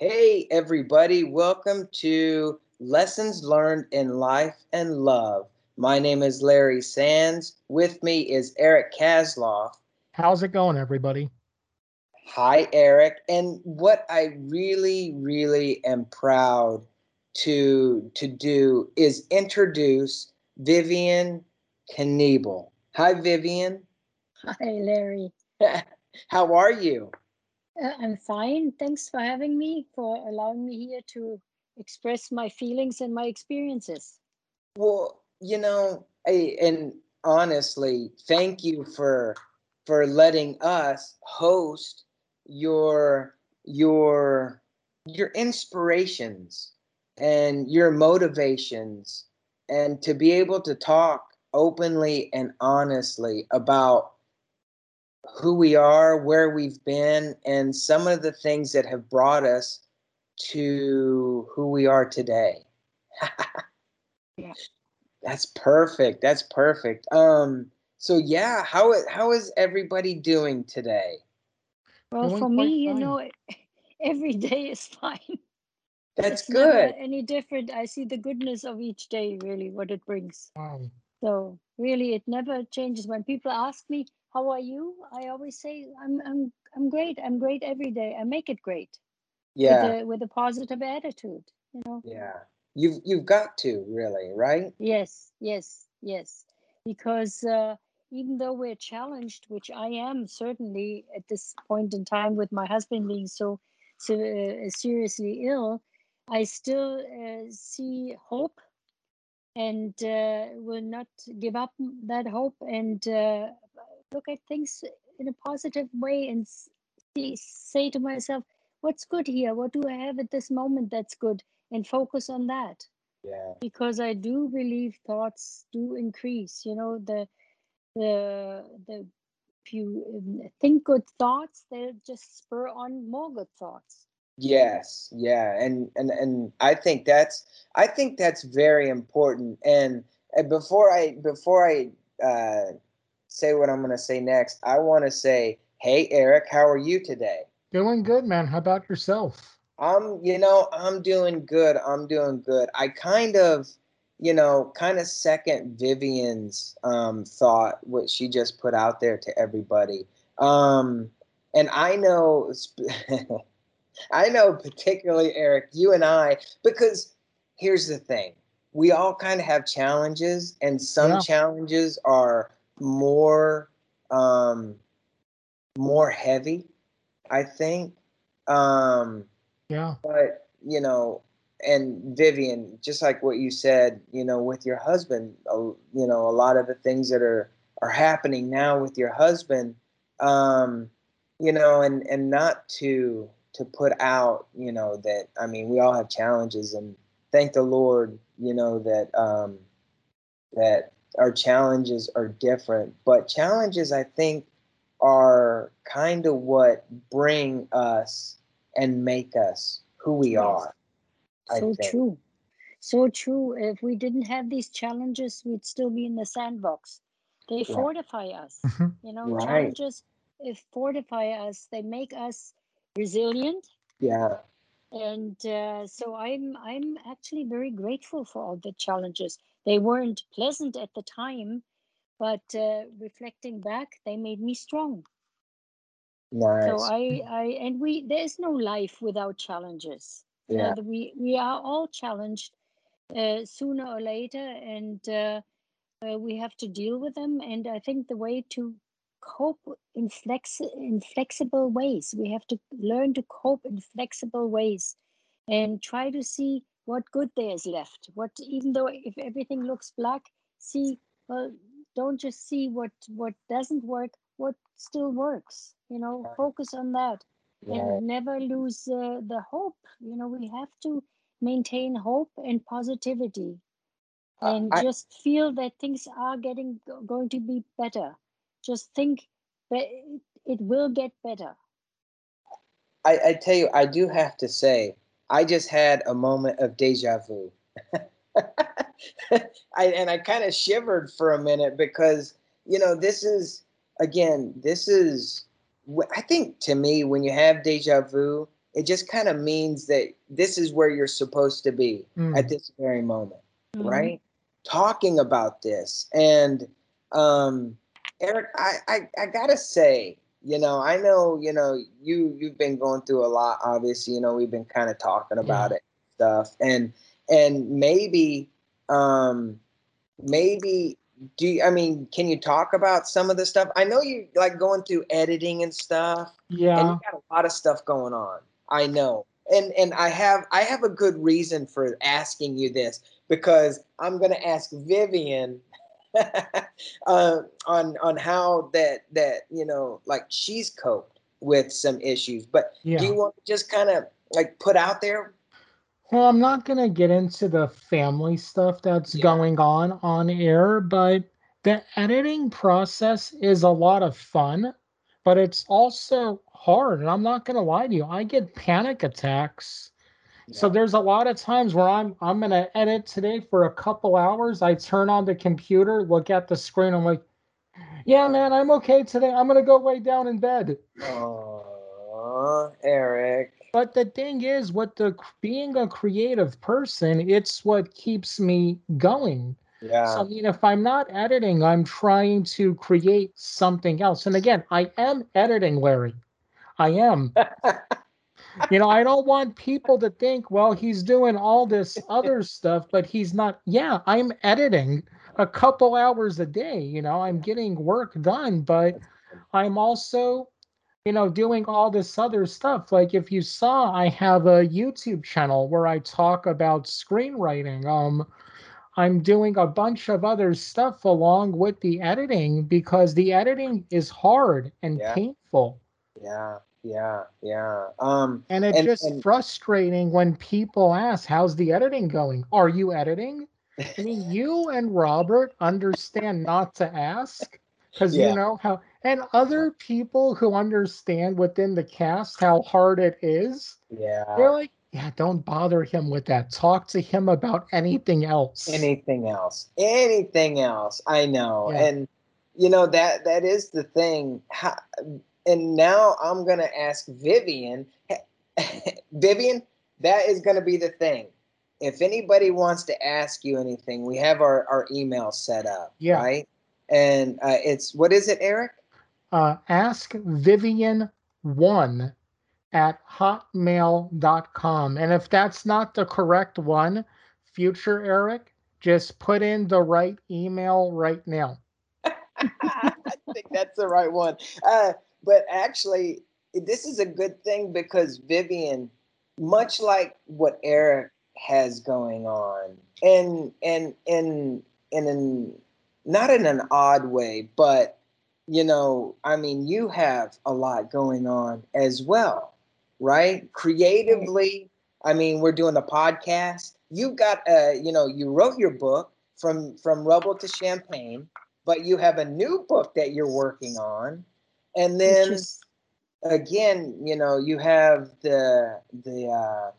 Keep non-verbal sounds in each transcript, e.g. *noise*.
Hey, everybody, welcome to Lessons Learned in Life and Love. My name is Larry Sands. With me is Eric Kasloff. How's it going, everybody? Hi, Eric. And what I really, really am proud to to do is introduce Vivian Kniebel. Hi, Vivian. Hi, Larry. *laughs* How are you? Uh, I'm fine. Thanks for having me, for allowing me here to express my feelings and my experiences. Well, you know, I, and honestly, thank you for for letting us host your your your inspirations and your motivations and to be able to talk openly and honestly about who we are, where we've been, and some of the things that have brought us to who we are today. yeah. *laughs* That's perfect. That's perfect. Um so yeah, how how is everybody doing today? Well, Doing for quite me, you fine. know, *laughs* every day is fine. That's it's never good. any different. I see the goodness of each day, really, what it brings. Wow. So really, it never changes. When people ask me, "How are you?" I always say, "I'm I'm I'm great. I'm great every day. I make it great Yeah. with a with a positive attitude." You know. Yeah. You've you've got to, really, right? Yes, yes, yes. Because uh, even though we're challenged, which I am certainly at this point in time with my husband being so, so uh, seriously ill, I still uh, see hope and uh, will not give up that hope and uh, look at things in a positive way and see, say to myself, what's good here? What do I have at this moment that's good? And focus on that Yeah. because I do believe thoughts do increase. You know, the the the if you think good thoughts, they'll just spur on more good thoughts. Yes, yeah, and and and I think that's I think that's very important. And, and before I before I uh, say what I'm going to say next, I want to say, hey, Eric, how are you today? Doing good, man. How about yourself? I'm, you know, I'm doing good. I'm doing good. I kind of, you know, kind of second Vivian's um, thought, what she just put out there to everybody. Um, and I know, *laughs* I know particularly Eric, you and I, because here's the thing: we all kind of have challenges, and some Yeah. challenges are more, um, more heavy. I think. Um, Yeah. but you know and vivian just like what you said you know with your husband you know a lot of the things that are are happening now with your husband um you know and and not to to put out you know that i mean we all have challenges and thank the lord you know that um that our challenges are different but challenges i think are kind of what bring us and make us who we Yes. are. I So think. true, so true. If we didn't have these challenges, we'd still be in the sandbox. They Yeah. fortify us. Mhm. You know, Right. challenges if fortify us. They make us resilient. Yeah. and uh, so i'm i'm actually very grateful for all the challenges they weren't pleasant at the time but uh, reflecting back they made me strong Nice. so i i and we there is no life without challenges Yeah. the, we we are all challenged uh, sooner or later and uh, uh, we have to deal with them and i think the way to cope in flex in flexible ways. We have to learn to cope in flexible ways and try to see what good there is left. What even though if everything looks black see well don't just see what what doesn't work what still works you know focus on that Right. and never lose uh, the hope. You know we have to maintain hope and positivity and I, just feel that things are getting going to be better just think that it, it will get better I, I tell you, I do have to say, I just had a moment of deja vu. *laughs* I, and I kind of shivered for a minute because, you know, this is, again, this is, I think to me, when you have deja vu, it just kind of means that this is where you're supposed to be Mm. at this very moment, Mhm. right? Talking about this. And um Eric, I, I I gotta say, you know, I know, you know, you you've been going through a lot, obviously, you know, we've been kind of talking about it stuff. And and maybe um maybe do you, I mean, can you talk about some of the stuff? I know you like going through editing and stuff Yeah, and Yeah. you got a lot of stuff going on i know and and i have i have a good reason for asking you this because i'm going to ask vivian *laughs* uh, on on how that that you know like she's coped with some issues but Yeah. do you want to just kind of like put out there Well, I'm not going to get into the family stuff that's Yeah. going on on air, but the editing process is a lot of fun, but it's also hard. And I'm not going to lie to you, I get panic attacks. So there's a lot of times where I'm I'm going to edit today for a couple hours. I turn on the computer, look at the screen, I'm like, "Yeah, man, I'm okay today. I'm going to go lay down in bed." Aw, eric But the thing is, with the being a creative person, it's what keeps me going. Yeah. So I mean, if I'm not editing, I'm trying to create something else. And again, I am editing, Larry. I am. *laughs* You know, I don't want people to think, well, he's doing all this other *laughs* stuff, but he's not. Yeah, I'm editing a couple hours a day. You know, I'm getting work done, but I'm also, you know, doing all this other stuff. Like if you saw, I have a YouTube channel where I talk about screenwriting. Um, I'm doing a bunch of other stuff along with the editing because the editing is hard and Yeah. painful. yeah yeah yeah um And it's And- just and- frustrating when people ask, How's the editing going? Are you editing? I mean, *laughs* you and Robert understand not to ask because Yeah. you know how, and other people who understand within the cast how hard it is, yeah they're like, Yeah, don't bother him with that. Talk to him about anything else. anything else anything else i know Yeah. and you know that that is the thing How, and now i'm gonna ask vivian *laughs* vivian that is gonna be the thing if anybody wants to ask you anything we have our our email set up Yeah. right and uh, it's what is it eric uh, ask Vivian1 at hotmail.com. And if that's not the correct one, future Eric, just put in the right email right now. *laughs* I think that's the right one. Uh, but actually, this is a good thing because Vivian, much like what Eric has going on, and and and and in not in an odd way, but you know, I mean, you have a lot going on as well, right? Creatively, I mean, we're doing the podcast. You've got, a, you know, you wrote your book from from Rubble to Champagne but you have a new book that you're working on and then again you know you have the the uh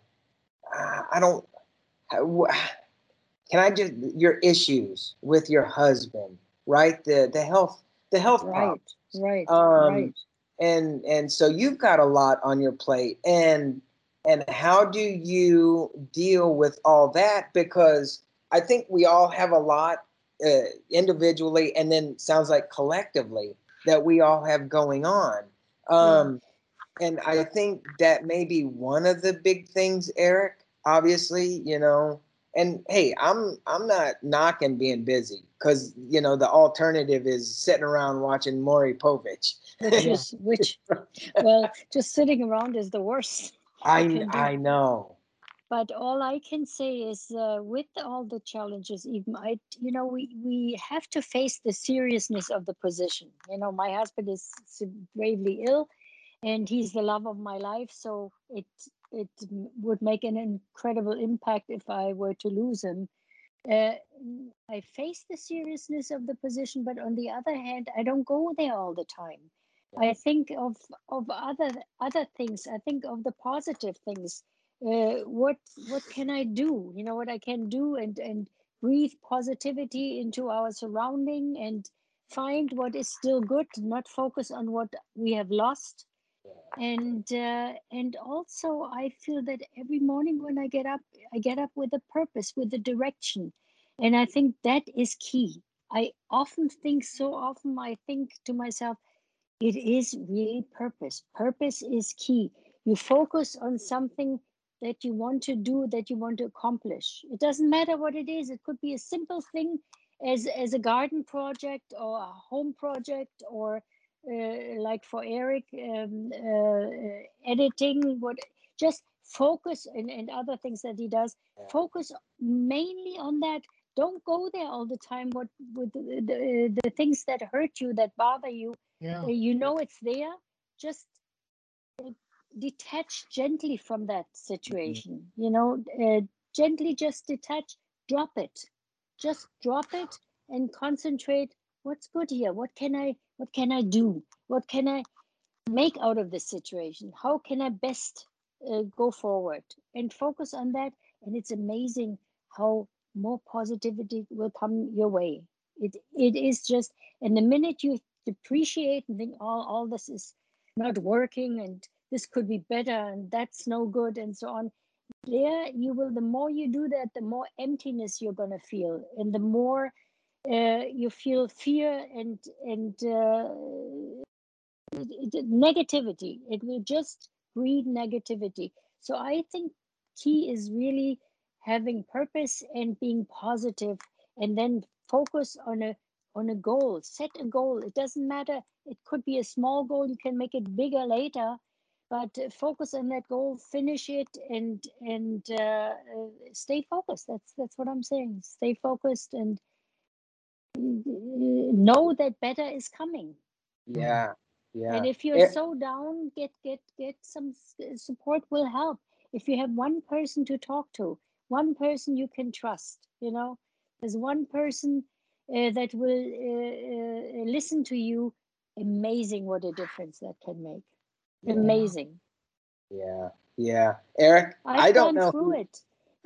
i don't can i just your issues with your husband right? The the health the health right, problems. right, Um, right. and and so you've got a lot on your plate. And and how do you deal with all that? Because i think we all have a lot uh, individually and then sounds like collectively that we all have going on um and i think that may be one of the big things eric obviously you know and hey i'm i'm not knocking being busy because you know the alternative is sitting around watching Maury Povich. Which is *laughs* which well, just sitting around is the worst. I. I know. But all I can say is, uh, with all the challenges, even I, you know, we we have to face the seriousness of the position. You know, my husband is gravely ill, and he's the love of my life. So it it would make an incredible impact if I were to lose him. Uh, I face the seriousness of the position, but on the other hand, I don't go there all the time. I think of of other other things. I think of the positive things. Uh, what what can I do? You know what I can do, and and breathe positivity into our surrounding, and find what is still good. Not focus on what we have lost, and uh, and also i feel that every morning when i get up i get up with a purpose with a direction and i think that is key i often think so often i think to myself it is really purpose purpose is key you focus on something that you want to do that you want to accomplish it doesn't matter what it is it could be a simple thing as as a garden project or a home project or uh, like for Eric, um, uh, editing, what just focus and, and other things that he does. Focus mainly on that. Don't go there all the time. What with the, the, the things that hurt you, that bother you, Yeah. you know it's there. Just detach gently from that situation. You know, uh, gently just detach. Drop it. Just drop it and concentrate. What's good here? What can I? What can I do? What can I make out of this situation? How can I best uh, go forward? And focus on that. And it's amazing how more positivity will come your way. It it is just, and the minute you depreciate and think, all all this is not working, and this could be better, and that's no good, and so on. There, you will. The more you do that, the more emptiness you're gonna feel, and the more uh, you feel fear and and uh, it- it- negativity. It will just breed negativity. So I think key is really having purpose and being positive, and then focus on a on a goal. Set a goal. It doesn't matter. It could be a small goal. You can make it bigger later, but uh, focus on that goal. Finish it and and uh, uh, stay focused. That's that's what I'm saying. Stay focused and know that better is coming Yeah. Yeah. and if you're Eh, so down get get get some support will help if you have one person to talk to one person you can trust you know there's one person uh, that will uh, uh, listen to you amazing what a difference that can make yeah. Amazing Yeah. Yeah. Eric, I've I don't gone know through who. it,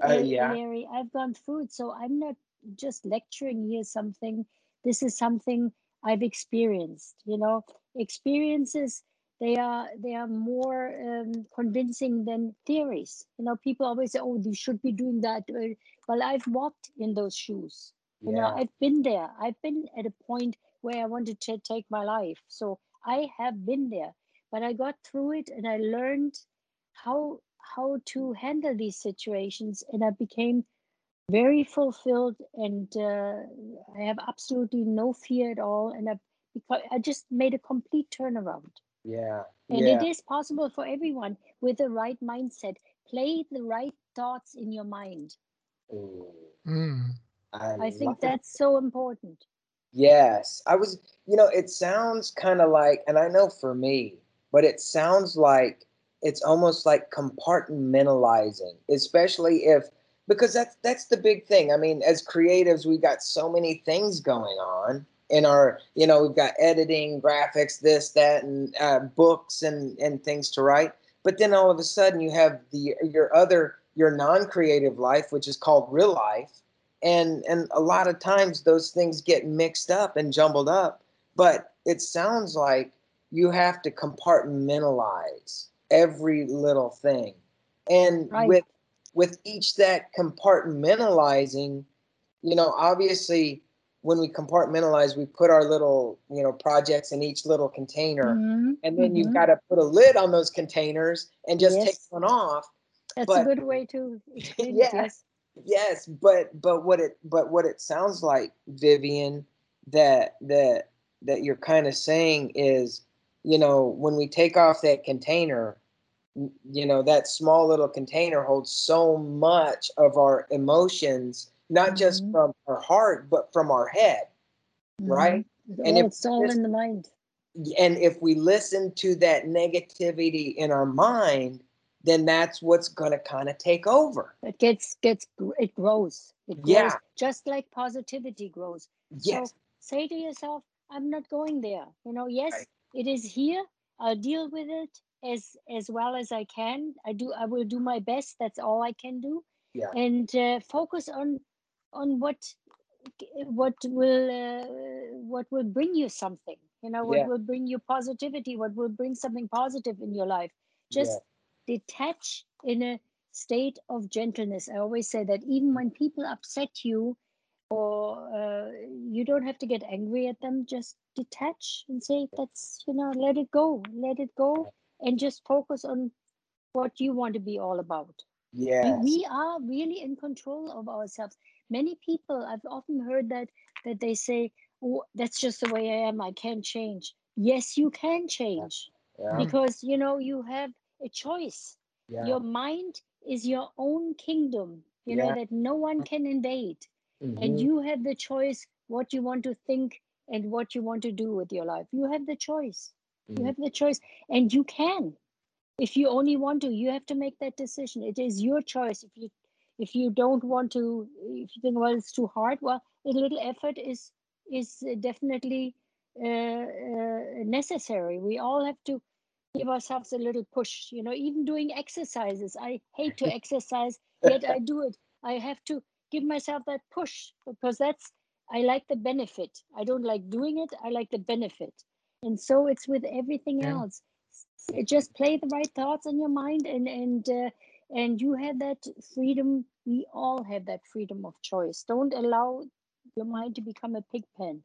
Uh, yeah. Larry. I've gone through it, so I'm not just lecturing here something. This is something I've experienced. You know, experiences they are they are more um, convincing than theories. You know, people always say, "Oh, you should be doing that." Uh, Well, I've walked in those shoes. You know, I've been there. I've been at a point where I wanted to take my life. So I have been there, but I got through it, and I learned how how to handle these situations and i became very fulfilled and uh, i have absolutely no fear at all and i because i just made a complete turnaround Yeah. and it Yeah. is possible for everyone with the right mindset play the right thoughts in your mind Ooh, Mm. I i think love it. that's so important Yes. I was, you know, it sounds kind of like, and I know for me, but it sounds like it's almost like compartmentalizing, especially if because that's that's the big thing. I mean, as creatives, we've got so many things going on in our, you know, we've got editing, graphics, this, that, and uh, books and and things to write. But then all of a sudden, you have the your other your non-creative life, which is called real life, and and a lot of times those things get mixed up and jumbled up. But it sounds like you have to compartmentalize every little thing, and right with with each that compartmentalizing, you know, obviously when we compartmentalize, we put our little, you know, projects in each little container. hmm And then you've hmm got to put a lid on those containers and just take one off. that's a good way to *laughs* yes yes, but but what it but what it sounds like, Vivian, that that that you're kind of saying is, you know, when we take off that container, you know that small little container holds so much of our emotions not just hmm from our heart but from our head hmm right and if it's all in the mind. and if we listen to that negativity in our mind then that's what's going to kind of take over. It gets gets it grows. It grows yeah. just like positivity grows. So yes. say to yourself i'm not going there. You know yes right it is here. I'll deal with it as as well as i can. I do i will do my best. That's all i can do. Yeah. And uh, focus on on what what will uh, what will bring you something you know what Yeah. will bring you positivity what will bring something positive in your life. Just detach in a state of gentleness. I always say that even when people upset you or uh, you don't have to get angry at them. Just detach and say that's you know let it go let it go and just focus on what you want to be all about. We, yes. we are really in control of ourselves. Many people i've often heard that that they say oh, that's just the way i am. I can't change. Yes you can change. Yeah, because you know you have a choice. Yeah. your mind is your own kingdom you know that no one can invade and Mhm. you have the choice what you want to think and what you want to do with your life. You have the choice. You Mm. have the choice. And you can. If you only want to you have to make that decision. It is your choice. If you if you don't want to if you think well it's too hard well a little effort is is definitely uh, uh, necessary. We all have to give ourselves a little push you know even doing exercises. I hate to *laughs* exercise yet i do it. I have to give myself that push because that's i like the benefit. I don't like doing it. I like the benefit. And so it's with everything Yeah. else. Just play the right thoughts in your mind and and uh, and you have that freedom. We all have that freedom of choice. Don't allow your mind to become a pig pen.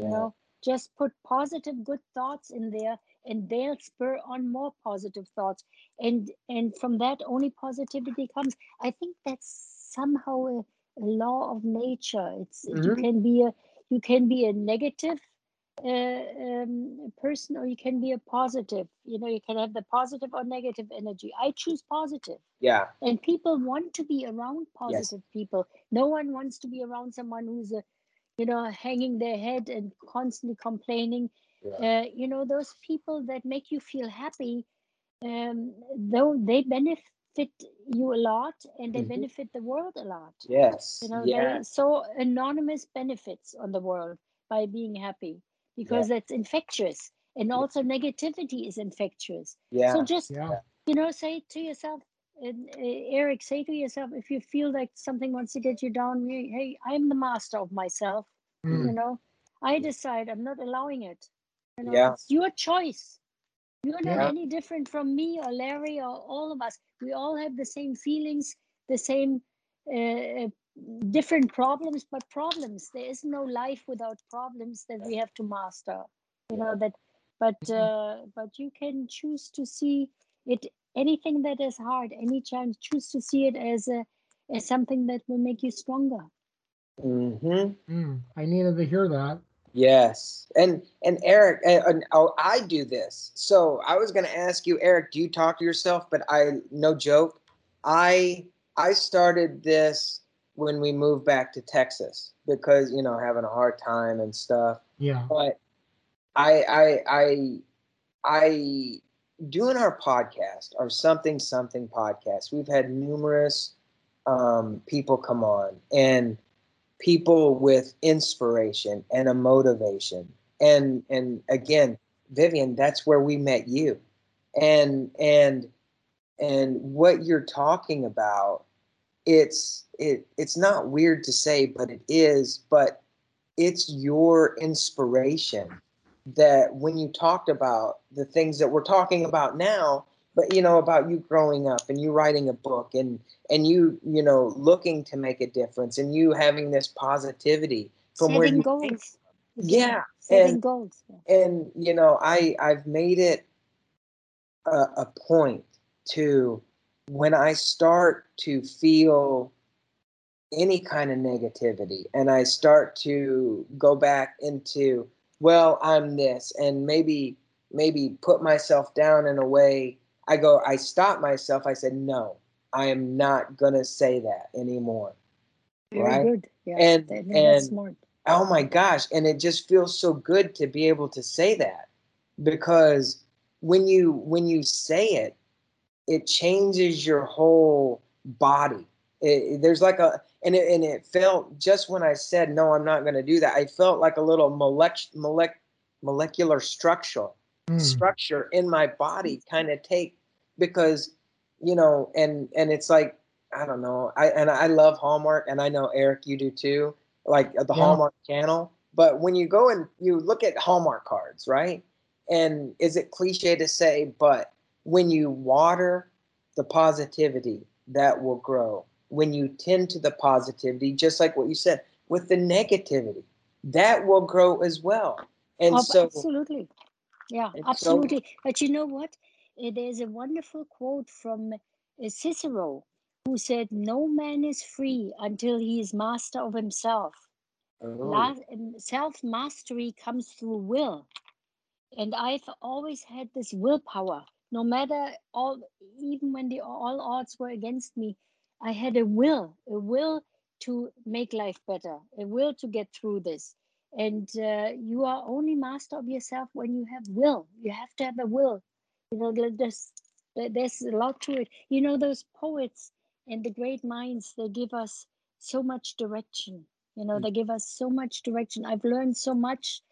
You know just put positive good thoughts in there and they'll spur on more positive thoughts. And and from that only positivity comes. I think that's somehow a law of nature it's you Mhm. can be a you can be a negative uh, um, person or you can be a positive you know you can have the positive or negative energy i choose positive Yeah. and people want to be around Yes. positive people no one wants to be around someone who's a you know hanging their head and constantly complaining Yeah. uh, you know those people that make you feel happy um, though they benefit you a lot and they Mhm. benefit the world a lot Yes. you know yeah. they so anonymous benefits on the world by being happy because that's infectious and also negativity is infectious Yeah. so just Yeah. you know say to yourself and uh, eric say to yourself if you feel like something wants to get you down you- hey i'm the master of myself Mm. you know i decide i'm not allowing it you know Yeah. it's your choice you're not Yeah. any different from me or larry or all of us we all have the same feelings the same uh, uh, different problems but problems there is no life without problems that we have to master you know that but uh, but you can choose to see it anything that is hard any challenge, choose to see it as a as something that will make you stronger hmm Mm. I needed to hear that. Yes. And and Eric, and, and oh, I do this. So I was going to ask you, Eric, do you talk to yourself? But I, no joke, I I started this when we moved back to Texas because you know having a hard time and stuff. Yeah. But I I I I doing our podcast, our something something podcast. We've had numerous um, people come on and people with inspiration and a motivation. And and again, Vivian, that's where we met you. And and and what you're talking about, it's it it's not weird to say, but it is, but it's your inspiration that when you talked about the things that we're talking about now but you know about you growing up and you writing a book and and you you know looking to make a difference and you having this positivity from where setting you came goals yeah setting and goals and you know i i've made it a, a point to when i start to feel any kind of negativity and i start to go back into well i'm this and maybe maybe put myself down in a way i go i stop myself. I said no i am not going to say that anymore. Very right? good. Yeah and that, no, that's and smart. oh my gosh and it just feels so good to be able to say that because when you when you say it it changes your whole body. It, there's like a and it, and it felt just when i said no i'm not going to do that i felt like a little molec- molec- molecular structure Mm. structure in my body kind of take because you know and and it's like i don't know i and i love hallmark and i know eric you do too like the Yeah. hallmark channel But when you go and you look at Hallmark cards, right? And is it cliche to say, but when you water the positivity, that will grow. When you tend to the positivity, just like what you said, with the negativity, that will grow as well. And Oh, so, absolutely. Yeah, so, absolutely. But you know what? Eh, There's a wonderful quote from uh, Cicero who said, No man is free until he is master of himself. oh, Self mastery comes through will. And I've always had this willpower. No matter all, even when the all odds were against me, I had a will, a will to make life better, a will to get through this. And uh, you are only master of yourself when you have will. You have to have a will. You know, there's there's a lot to it. You know, those poets and the great minds, they give us so much direction. You know, they give us so much direction. I've learned so much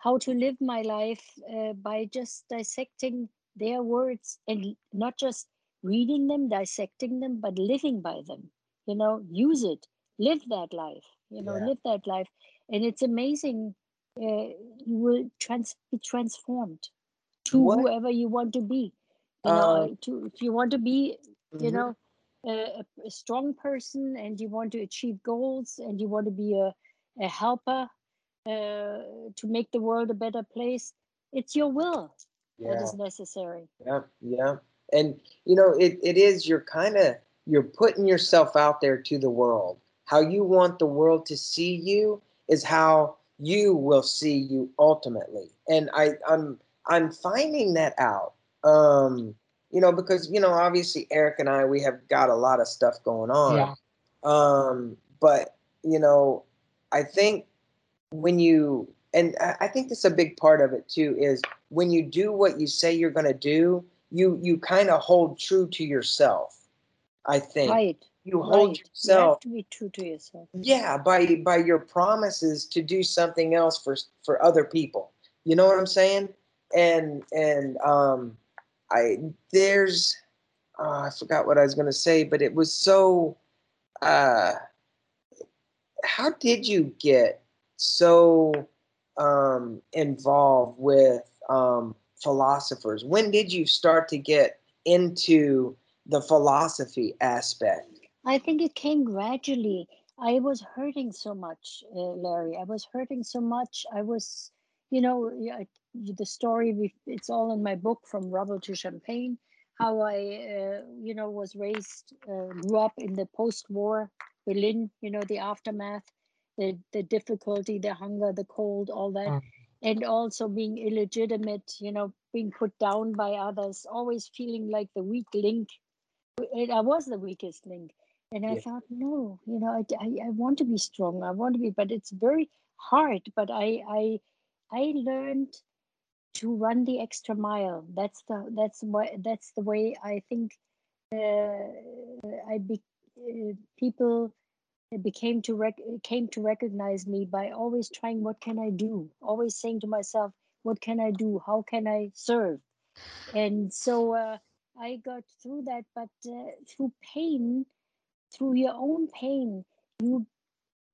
how to live my life uh, by just dissecting their words and not just reading them, dissecting them, but living by them. You know, use it, live that life. You know, yeah. live that life, and it's amazing. Uh, you will trans- be transformed to What? whoever you want to be. You know, Uh, uh, to if you want to be, you mhm. know, a, a- strong person and you want to achieve goals and you want to be a, a helper uh, to make the world a better place, it's your will that Yeah. is necessary. Yeah, yeah. And you know, it, it is you're kind of you're putting yourself out there to the world. How you want the world to see you is how you will see you ultimately. And I I'm I'm finding that out. Um, you know, because you know, obviously Eric and I we have got a lot of stuff going on. Yeah. Um, but you know, I think when you and I think that's a big part of it too is when you do what you say you're going to do, you you kind of hold true to yourself. I think Right, you hold right. You have yourself, to be true to yourself. yeah, by by your promises to do something else for for other people. You know what I'm saying? And and um, I there's oh, I forgot what I was going to say, but it was so. Uh, how did you get so um, involved with um, philosophers? When did you start to get into the philosophy aspect? I think it came gradually. I was hurting so much, uh, Larry. I was hurting so much. I was, you know, I- the story, we- it's all in my book from rubble to champagne, how I, uh, you know, was raised, uh, grew up in the post war Berlin, you know, the aftermath, the, the difficulty, the hunger, the cold, all that. Mm. And also being illegitimate, you know, being put down by others, always feeling like the weak link. I was the weakest link. And I Yeah. thought, no, you know, I, I, I want to be strong. I want to be, but it's very hard. But I, I, I learned to run the extra mile. That's the, that's why, that's the way I think uh, I be, uh, people became to rec- came to recognize me by always trying, what can I do? Always saying to myself, what can I do? How can I serve? And so uh, I got through that, but uh, through pain, through your own pain, you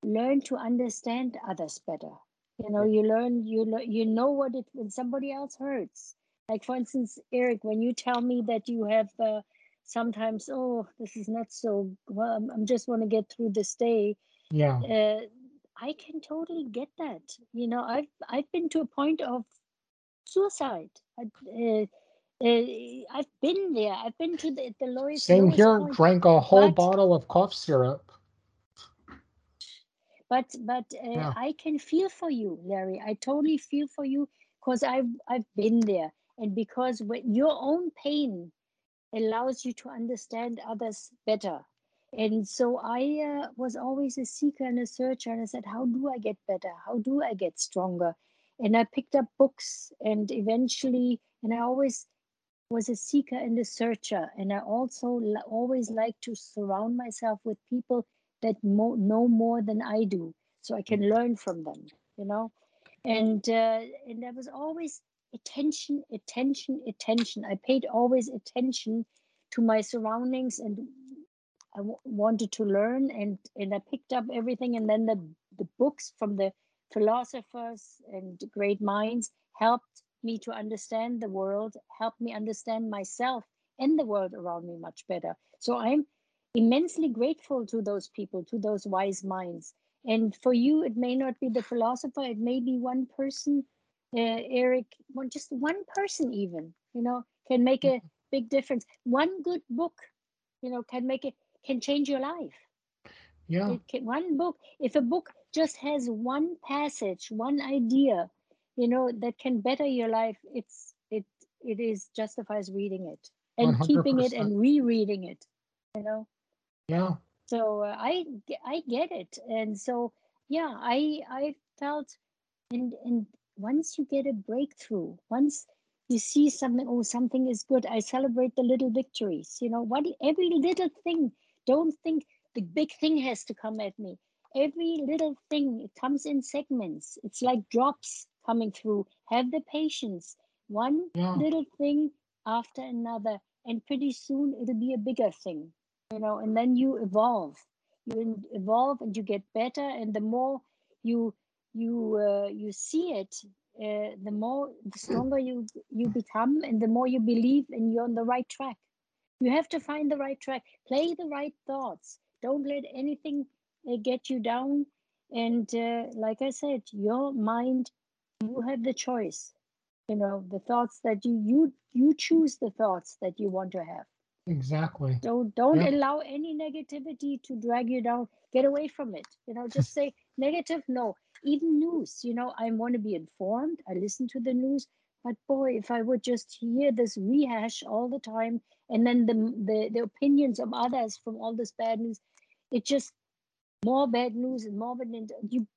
learn to understand others better. You know, you learn, you lear- you know what it when somebody else hurts. Like for instance, Eric, when you tell me that you have uh, sometimes, oh, this is not so well. I'm, I'm just want to get through this day. Yeah. Uh, I can totally get that. You know, I've I've been to a point of suicide. I, uh, I've been there. I've been to the, the lowest Same here. point. Drank a whole But bottle of cough syrup. but but uh, Yeah. I can feel for you, Larry. I totally feel for you because I've I've been there, and because when your own pain allows you to understand others better. And so I uh, was always a seeker and a searcher, and I said, How do I get better? How do I get stronger? And I picked up books, and eventually, and I always was a seeker and a searcher. And I also always like to surround myself with people that mo- know more than I do, so I can learn from them, you know? and uh, and there was always attention attention attention i paid always attention to my surroundings and I w- wanted to learn and and i picked up everything and then the the books from the philosophers and great minds helped me to understand the world, helped me understand myself and the world around me much better. So I'm immensely grateful to those people, to those wise minds. And for you, it may not be the philosopher, it may be one person, uh, Eric, one, just one person, even, you know, can make a big difference. One good book, you know, can make it, can change your life. Yeah. It can, one book, if a book just has one passage, one idea, you know, that can better your life, it's it it is justifies reading it and keeping it 100%. and rereading it. You know, Yeah. so uh, I I get it, and so yeah, I I felt, and and once you get a breakthrough, once you see something, oh, something is good, I celebrate the little victories. You know, what every little thing. Don't think the big thing has to come at me. Every little thing it comes in segments. It's like drops coming through. Have the patience. One Yeah. little thing after another, and pretty soon it'll be a bigger thing. You know, and then you evolve. You evolve and you get better. And the more you you uh, you see it, uh, the more the stronger you you become, and the more you believe, and you're on the right track. You have to find the right track. Play the right thoughts. Don't let anything uh, get you down. And uh, like I said, your mind, you have the choice. You know the thoughts that you you you choose the thoughts that you want to have. Exactly. Don't don't Yeah. allow any negativity to drag you down. Get away from it. You know, just say *laughs* negative. No, even news. You know, I want to be informed. I listen to the news, but boy, if I would just hear this rehash all the time, and then the the, the opinions of others from all this bad news, it just more bad news and more bad. And you,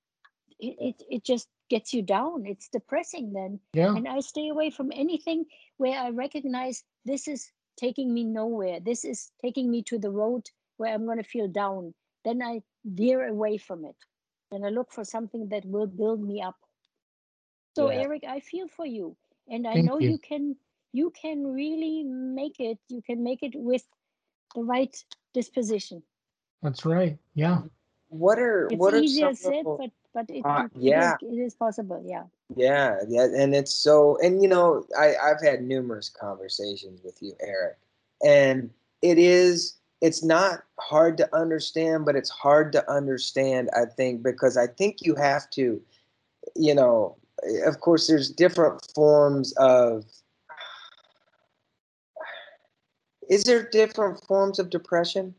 it, it it just gets you down. It's depressing then Yeah. and I stay away from anything where I recognize this is taking me nowhere. This is taking me to the road where I'm going to feel down. Then I veer away from it and I look for something that will build me up. So Yeah. Eric, I feel for you, and I Thank know you. you can. You can really make it. You can make it with the right disposition. That's right. Yeah. What are It's what are easier some said, but but it, Uh, it- it yeah. it is possible. Yeah. Yeah, yeah, and it's so, and you know, I I've had numerous conversations with you, Eric, and it is it's not hard to understand, but it's hard to understand, I think, because I think you have to, you know, of course, there's different forms of. Is there different forms of depression?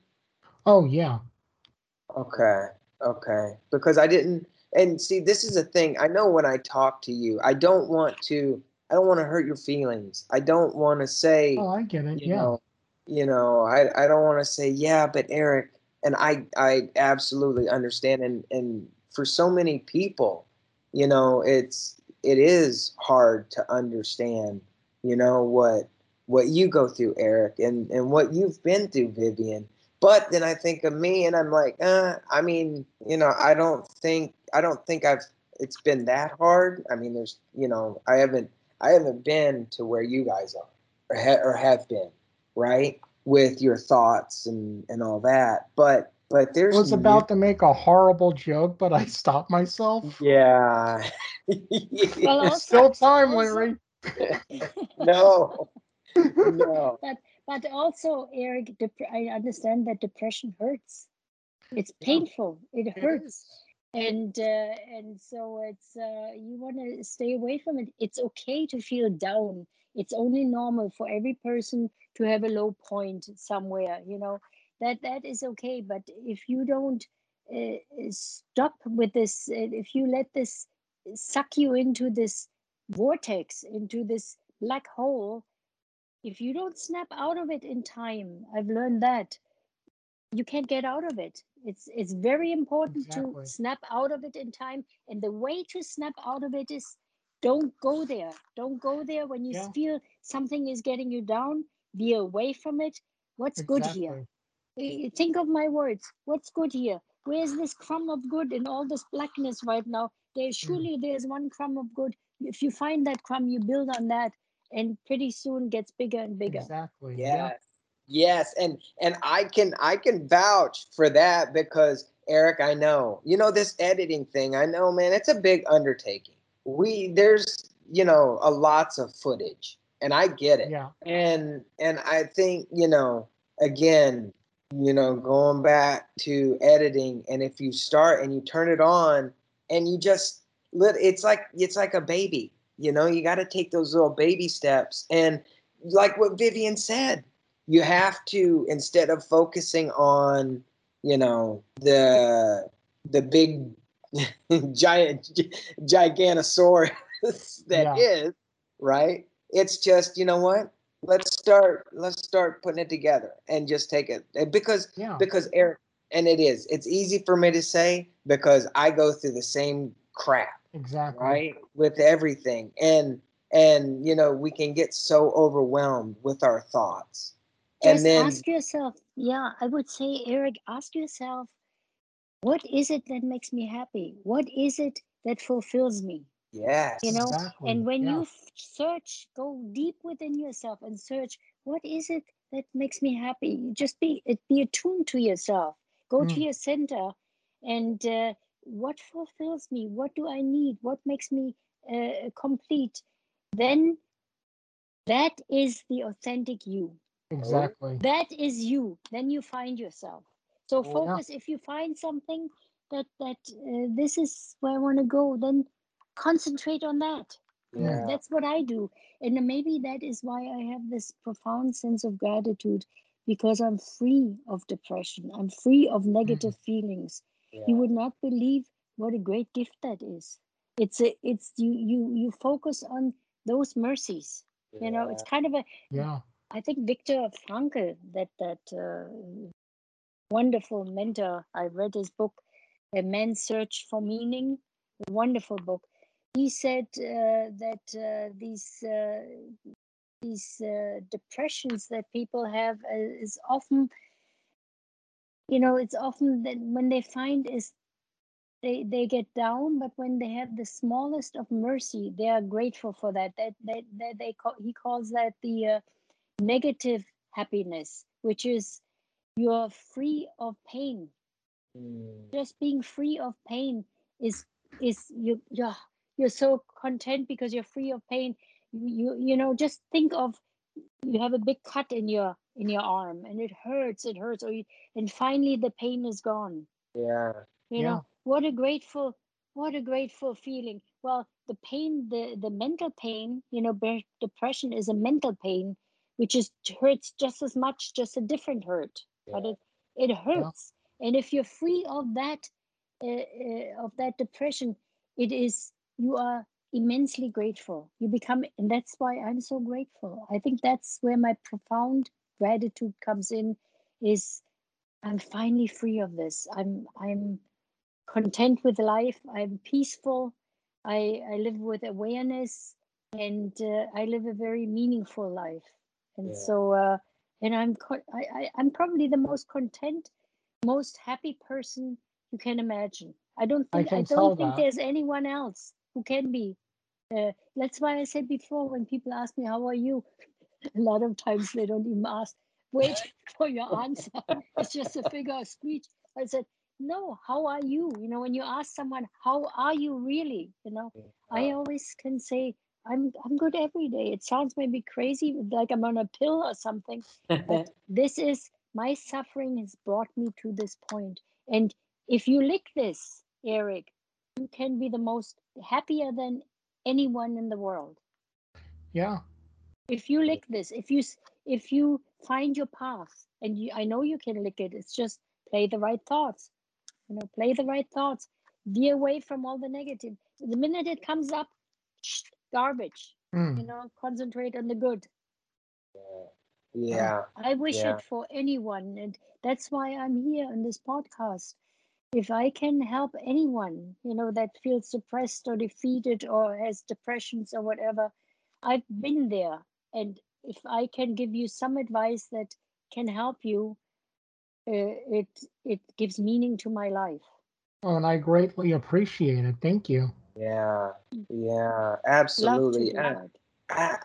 Oh yeah. Okay. Okay. Because I didn't and see this is a thing. I know when I talk to you, I don't want to I don't want to hurt your feelings. I don't want to say, Oh, I get it. you Yeah. know, you know, I I don't want to say, yeah, but Eric, and I I absolutely understand and and for so many people, you know, it's it is hard to understand, you know, what what you go through, Eric, and and what you've been through, Vivian. But then I think of me, and I'm like, uh, I mean, you know, I don't think I don't think I've it's been that hard. I mean, there's, you know, I haven't I haven't been to where you guys are or, ha- or have been, right? With your thoughts and and all that. But but there's I was about to make a horrible joke, but I stopped myself. yeah. Well, *laughs* also- still time, also- Larry. *laughs* no. No. *laughs* but but also eric dep- i understand that depression hurts it's painful it It hurts is. And uh, and so it's uh, you want to stay away from it. It's okay to feel down. It's only normal for every person to have a low point somewhere you know? That that is okay but if you don't uh, stop with this uh, if you let this suck you into this vortex into this black hole if you don't snap out of it in time i've learned that you can't get out of it. It's it's very important Exactly. to snap out of it in time. And the way to snap out of it is don't go there. Don't go there when you Yeah. feel something is getting you down. Be away from it. What's good here? Think of my words. What's good here? Where's this crumb of good in all this blackness right now? There mm. surely there's one crumb of good. If you find that crumb you build on that and pretty soon gets bigger and bigger. Exactly. Yes. Yeah. Yes, and and I can I can vouch for that because Eric, I know. You know this editing thing. I know, man. It's a big undertaking. We there's you know a lots of footage, and I get it. Yeah. And and I think you know again, you know, going back to editing, and if you start and you turn it on, and you just let it's like it's like a baby. You know, you got to take those little baby steps, and like what Vivian said, you have to instead of focusing on you know the the big *laughs* giant giganosaurus *laughs* that Yeah. is right it's just you know what let's start let's start putting it together and just take it because Yeah. because eric and it is it's easy for me to say because i go through the same crap Exactly. right with everything and and you know we can get so overwhelmed with our thoughts Just and then ask yourself, yeah, I would say, Eric, ask yourself, what is it that makes me happy? What is it that fulfills me? yes You know, Exactly. and when yeah. you search, go deep within yourself and search, what is it that makes me happy? Just be it, be attuned to yourself. Go to Mm. your center, and uh, what fulfills me? What do I need? What makes me uh, complete? Then that is the authentic you Exactly. that is you. Then you find yourself. So Oh, yeah. focus. If you find something that that uh, this is where i want to go then concentrate on that. Yeah. That's what i do. And maybe that is why i have this profound sense of gratitude because i'm free of depression. I'm free of negative feelings. You would not believe what a great gift that is. It's a it's you you you focus on those mercies. You know it's kind of a Yeah. I think Viktor Frankl, that that uh, wonderful mentor, I read his book, A Man's Search for Meaning, a wonderful book. He said uh, that uh, these uh, these uh, depressions that people have is often, you know, it's often that when they find is they they get down, but when they have the smallest of mercy, they are grateful for that. That that, that they call he calls that the uh, negative happiness, which is you're free of pain. Mm, Just being free of pain is is you you're, you're so content because you're free of pain. You, you you know just think of you have a big cut in your in your arm and it hurts it hurts or you, and finally the pain is gone yeah you Yeah. know what a grateful what a grateful feeling well the pain the the mental pain you know depression is a mental pain which is hurts just as much just a different hurt but it it hurts and if you're free of that uh, uh, of that depression it is you are immensely grateful you become and that's why i'm so grateful i think that's where my profound gratitude comes in is i'm finally free of this i'm i'm content with life. I'm peaceful. I, I live with awareness and uh, I live a very meaningful life. And Yeah. so, uh, and I'm, co- I, I, I'm probably the most content, most happy person you can imagine. I don't think, I, tell don't think that. there's anyone else who can be. Uh, that's why I said before when people ask me, How are you? *laughs* A lot of times they don't even ask, wait *laughs* for your answer. *laughs* It's just a figure of speech. I said, no, how are you? You know, when you ask someone, how are you really? You know, I Uh, always can say, I'm I'm good every day. It sounds maybe crazy, like I'm on a pill or something, but *laughs* this is my suffering has brought me to this point. And if you lick this, Eric, you can be the most happier than anyone in the world Yeah. if you lick this if you if you find your path and you i know you can lick it it's just play the right thoughts you know play the right thoughts veer away from all the negative the minute it comes up shh, garbage Mm. you know concentrate on the good yeah i wish Yeah. it for anyone and that's why i'm here on this podcast if i can help anyone you know that feels depressed or defeated or has depressions or whatever i've been there and if i can give you some advice that can help you uh, it it gives meaning to my life Oh, and I greatly appreciate it. Thank you. Yeah yeah absolutely do I- I,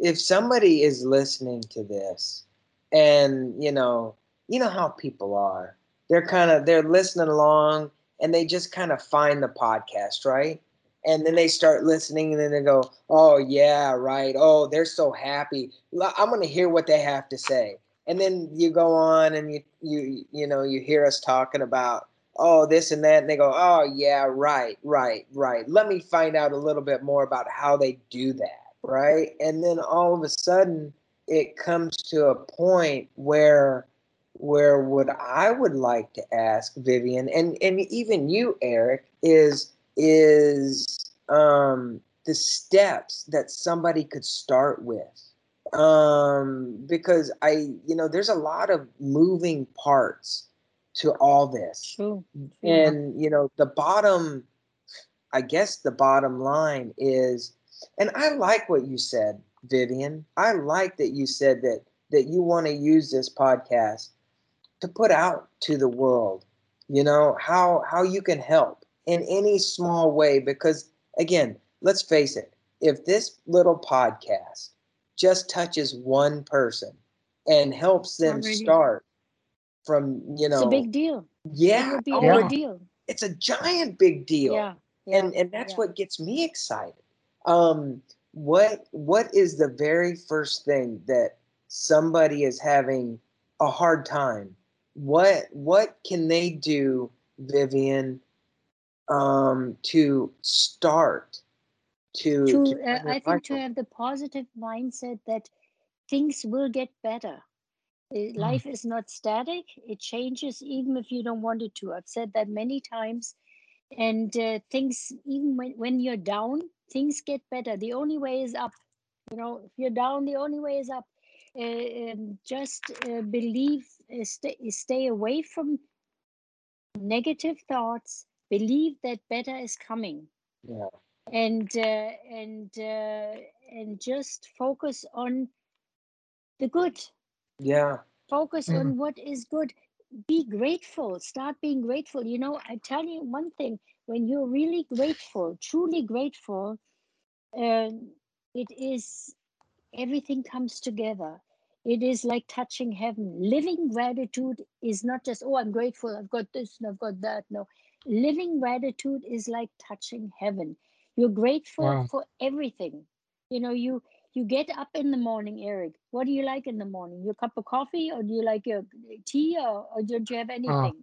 if somebody is listening to this and you know you know how people are they're kind of they're listening along and they just kind of find the podcast, right? And then they start listening and then they go, "Oh yeah, right. Oh, they're so happy. I'm going to hear what they have to say." And then you go on and you you you know, you hear us talking about oh this and that and they go, "Oh yeah, right, right, right. Let me find out a little bit more about how they do that." Right? And then all of a sudden it comes to a point where where what I would like to ask Vivian and and even you Eric is is um, the steps that somebody could start with um, because I you know there's a lot of moving parts to all this. True. and you know the bottom I guess the bottom line is and I like what you said Vivian. I like that you said that that you want to use this podcast to put out to the world you know how how you can help in any small way. Because again let's face it if this little podcast just touches one person and helps them start from you know It's a big deal. It yeah would be oh, a Yeah. big deal. it's a giant big deal Yeah. yeah, and and that's yeah. what gets me excited um what what is the very first thing that somebody is having a hard time what what can they do vivian um to start to, to, to uh, I think to have the positive mindset that things will get better. Uh, Life is not static; it changes even if you don't want it to. I've said that many times, and uh, things even when when you're down, things get better. The only way is up. You know, if you're down, the only way is up. Uh, um, just uh, believe, uh, stay, stay away from negative thoughts. Believe that better is coming yeah and uh, and uh, and just focus on the good yeah. Focus Mm. on what is good. Be grateful. Start being grateful. You know i tell you one thing when you're really grateful truly grateful um, it is everything comes together. It is like touching heaven. Living gratitude is not just oh i'm grateful. I've got this and i've got that. No. Living gratitude is like touching heaven. You're grateful Wow. for everything. You know you you get up in the morning eric what do you like in the morning your cup of coffee or do you like your tea or, or don't you have uh, anything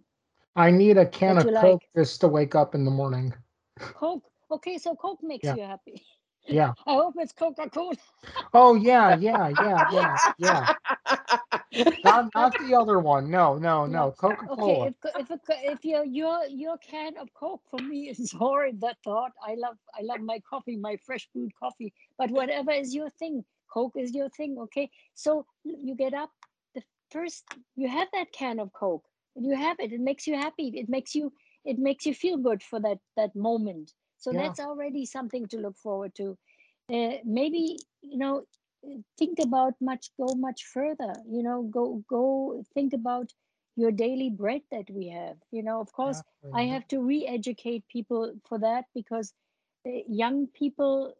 I need a can of Coke like. just to wake up in the morning. coke okay so coke makes Yeah. you happy Yeah. *laughs* i hope it's coca-cola Oh yeah, yeah, yeah, yeah, yeah. *laughs* Not not the other one. No, no, *laughs* no. Coca Okay, if if if your your your can of Coke for me is *laughs* horrid, that thought. I love I love my coffee, my fresh brewed coffee. But whatever is your thing, Coke is your thing. Okay, so you get up. The first you have that can of Coke, and you have it. It makes you happy. It makes you it makes you feel good for that that moment. So Yeah. that's already something to look forward to. Uh, maybe you know think about much go much further you know go go think about your daily bread that we have you know. Of course i have to re-educate people for that because uh, young people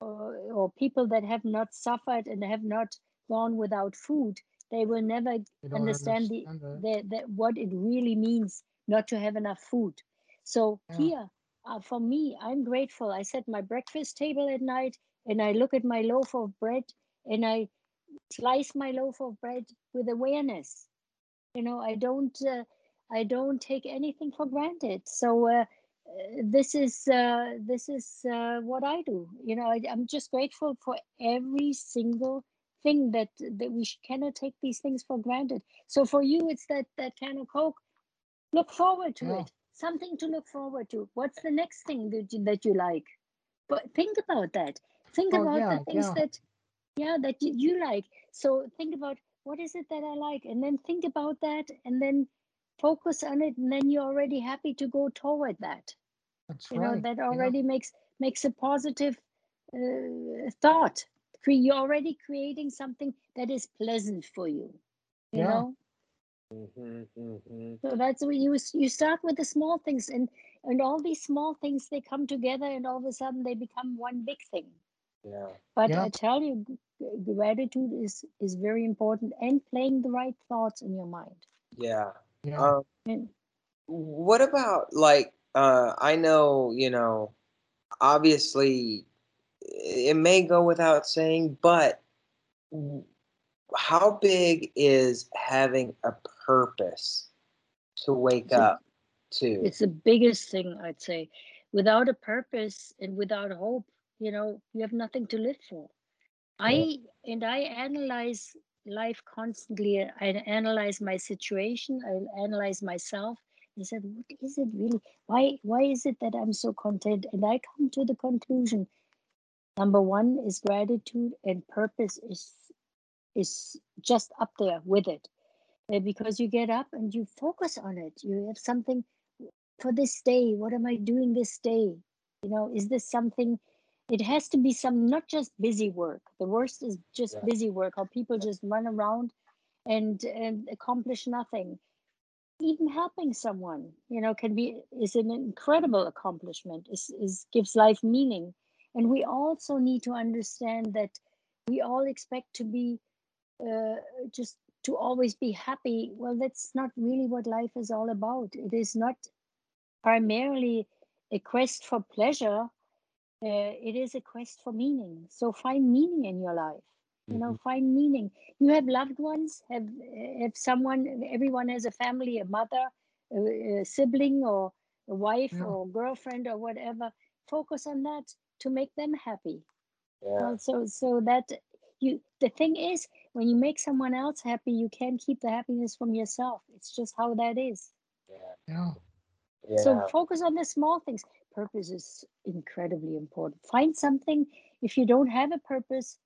or, or people that have not suffered and have not gone without food they will never don't understand the, the, the what it really means not to have enough food. So Yeah. here uh, for me i'm grateful. I set my breakfast table at night and i look at my loaf of bread and i slice my loaf of bread with awareness. You know i don't uh, i don't take anything for granted. So uh, uh, this is uh, this is uh, what i do. You know I, i'm just grateful for every single thing that that we cannot take these things for granted. So for you it's that that can of coke. Look forward to Yeah. it. Something to look forward to. What's the next thing that you, that you like? But think about that. Think Oh, about yeah, the things yeah. that yeah that you, you like so think about what is it that i like and then think about that and then focus on it and then you're already happy to go toward that That's you know right. that yeah. already makes makes a positive uh, thought you're already creating something that is pleasant for you you Yeah. know Mhm, mhm. so that's what you you start with the small things and and all these small things they come together and all of a sudden they become one big thing yeah but Yeah. i tell you g- g- gratitude is is very important and playing the right thoughts in your mind yeah Yeah. Um, And what about like uh i know you know obviously it may go without saying but how big is having a purpose to wake It's a- up to it's the biggest thing I'd say. Without a purpose and without hope, you know, you have nothing to live for. I and I analyze life constantly. I analyze my situation. I analyze myself. I said, what is it really? Why why is it that I'm so content? And I come to the conclusion. Number one is gratitude, and purpose is is just up there with it, Uh, because you get up and you focus on it. You have something for this day. What am I doing this day? You know, is this something? It has to be some not just busy work. The worst is just Yeah. busy work. How people just run around and and accomplish nothing. Even helping someone, you know, can be is an incredible accomplishment. Is is gives life meaning. And we also need to understand that we all expect to be uh, just to always be happy. Well, that's not really what life is all about. It is not primarily a quest for pleasure. Uh, it is a quest for meaning. So find meaning in your life. You know, mm-hmm. find meaning. You have loved ones. Have uh, have someone. Everyone has a family, a mother, a, a sibling, or a wife, Yeah. or girlfriend, or whatever. Focus on that to make them happy. yeah Well, so so that you the thing is when you make someone else happy, you can't keep the happiness from yourself. It's just how that is. yeah Yeah. yeah So focus on the small things. Purpose is incredibly important. Find something. If you don't have a purpose,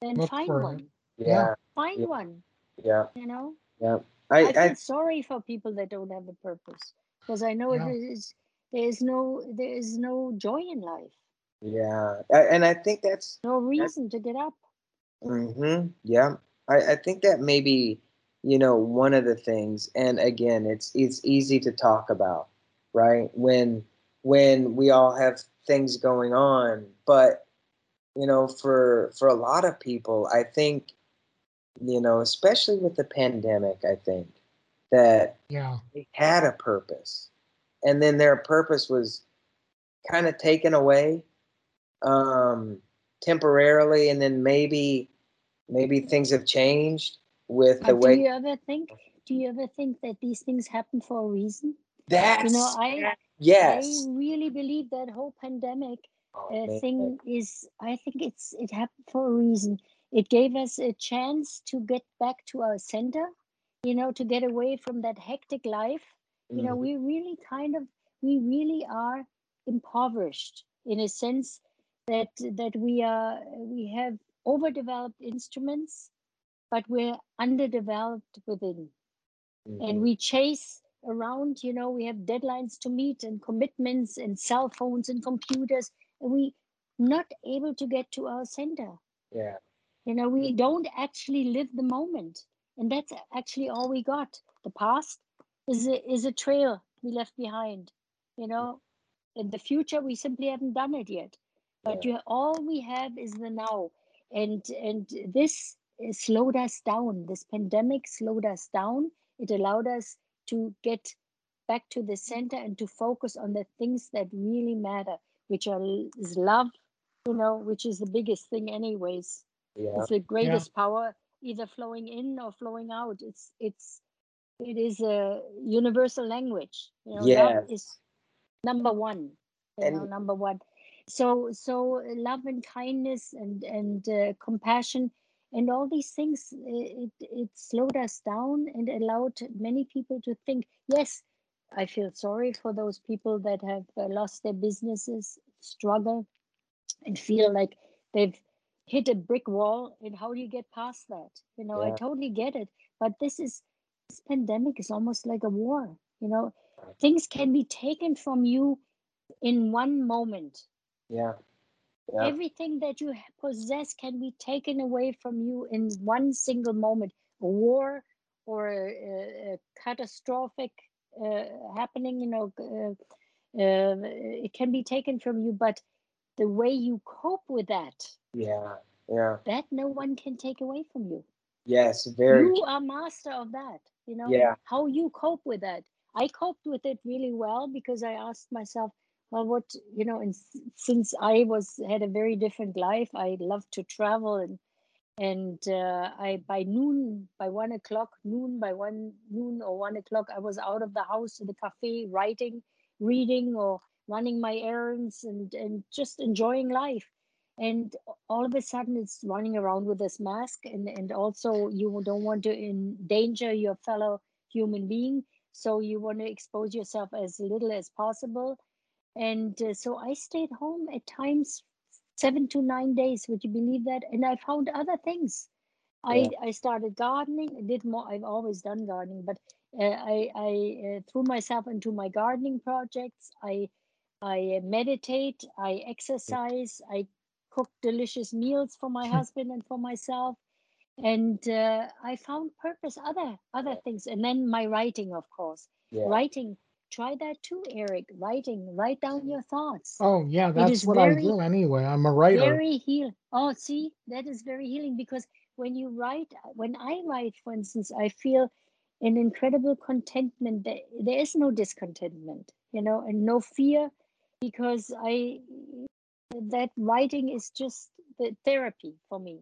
then Look find one. yeah Find Yeah. one. yeah You know. yeah I, i feel i sorry for people that don't have a purpose because I know Yeah. it is there is no there is no joy in life. yeah I- and i think that's No reason to get up. hmm Yeah, I, I think that maybe you know one of the things, and again, it's it's easy to talk about, right? When when we all have things going on, but you know, for for a lot of people, I think you know, especially with the pandemic, I think that Yeah. they had a purpose, and then their purpose was kind of taken away um, temporarily, and then maybe maybe things have changed with the But do way you ever think? Do you ever think that these things happen for a reason? that's You know, I yes I really believe that whole pandemic Oh, uh, thing is. I think it's it happened for a reason. It gave us a chance to get back to our center. You know, to get away from that hectic life. You know, Mhm. we really kind of we really are impoverished in a sense that that we are we have overdeveloped instruments but we're underdeveloped within and Mhm. we chase around you know we have deadlines to meet and commitments and cell phones and computers and we not able to get to our center. Yeah. You know we don't actually live the moment and that's actually all we got. The past is a, is a trail we left behind you know. In the future we simply haven't done it yet. But Yeah. you all we have is the now. And and this uh, slowed us down. This pandemic slowed us down. It allowed us to get back to the center and to focus on the things that really matter which are is love you know which is the biggest thing anyways. Yeah. It's the greatest power either flowing in or flowing out. It's it's it is a universal language you know. Love is number one you know And- number one. So so love and kindness and and uh, compassion and all these things it it slowed us down and allowed many people to think yes i feel sorry for those people that have uh, lost their businesses struggle and feel like they've hit a brick wall and how do you get past that? You know i totally get it. But this is this pandemic is almost like a war you know? Things can be taken from you in one moment. Yeah yeah. Everything that you possess can be taken away from you in one single moment. A war or a, a, catastrophic uh, happening you know uh, uh, it can be taken from you but the way you cope with that yeah yeah. that no one can take away from you. Yes very you are master of that you know Yeah. how you cope with that. I coped with it really well because I asked myself, well, what you know, and since I was had a very different life, I loved to travel and and uh, I by noon, by one o'clock, noon by one noon or one o'clock, I was out of the house to the cafe, writing, reading, or running my errands, and and just enjoying life. And all of a sudden, it's running around with this mask, and and also you don't want to endanger your fellow human being, so you want to expose yourself as little as possible. And uh, so I stayed home at times seven to nine days. Would you believe that? And I found other things. Yeah. I, I started gardening. I did more. I've always done gardening, but uh, I, I uh, threw myself into my gardening projects. I I meditate. I exercise. I cook delicious meals for my *laughs* husband and for myself. And uh, I found purpose other other things. And then my writing, of course, Yeah. writing. Try that too, Eric. Writing. Write down your thoughts Oh, yeah, that's what I do anyway. I'm a writer. very heal oh see that is very healing because when you write when i write for instance i feel an incredible contentment there, there is no discontentment you know and no fear because i that writing is just the therapy for me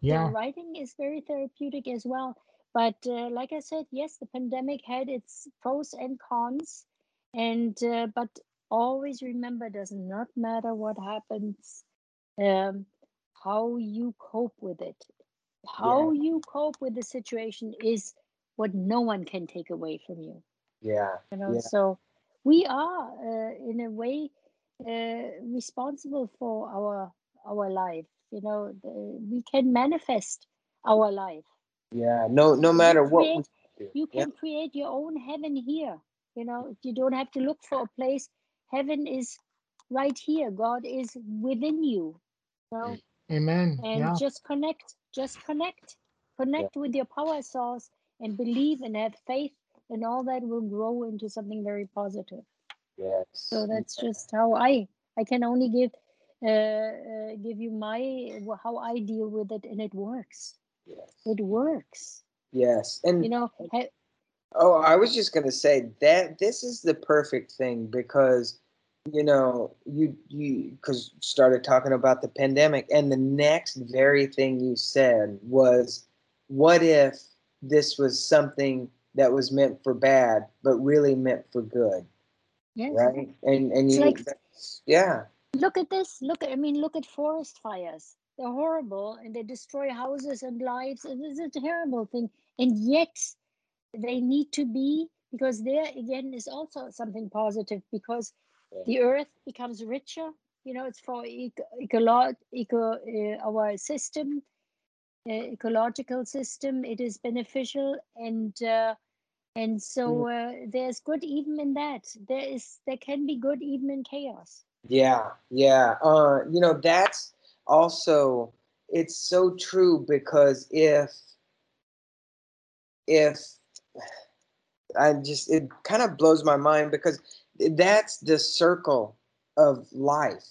Yeah. the writing is very therapeutic as well but uh, like i said yes the pandemic had its pros and cons and uh, but always remember does not matter what happens um, how you cope with it. How you cope with the situation is what no one can take away from you. Yeah. you know Yeah. so we are uh, in a way uh, responsible for our our life. You know the, we can manifest our life Yeah. No. No matter what. create- we do. you Yeah. can create your own heaven here you know you don't have to look for a place heaven is right here god is within you you know Amen. and Yeah. just connect just connect connect with your power source and believe and have faith and all that will grow into something very positive Yes. so that's just how i i can only give uh, uh give you my how i deal with it and it works Yes. it works Yes. And you know ha- Oh, I was just gonna say that this is the perfect thing because you know you you because started talking about the pandemic and the next very thing you said was what if this was something that was meant for bad but really meant for good yes right and and It's you like- yeah look at this look at i mean look at forest fires they're horrible and they destroy houses and lives. And it's a terrible thing. And yet they need to be because there again is also something positive because Yeah. the earth becomes richer you know it's for eco, ecolo- eco uh, our system uh, ecological system it is beneficial. And uh, and so uh, there's good even in that. There is there can be good even in chaos. Yeah, yeah. Uh, you know, that's also it's so true because if if I just it kind of blows my mind because that's the circle of life.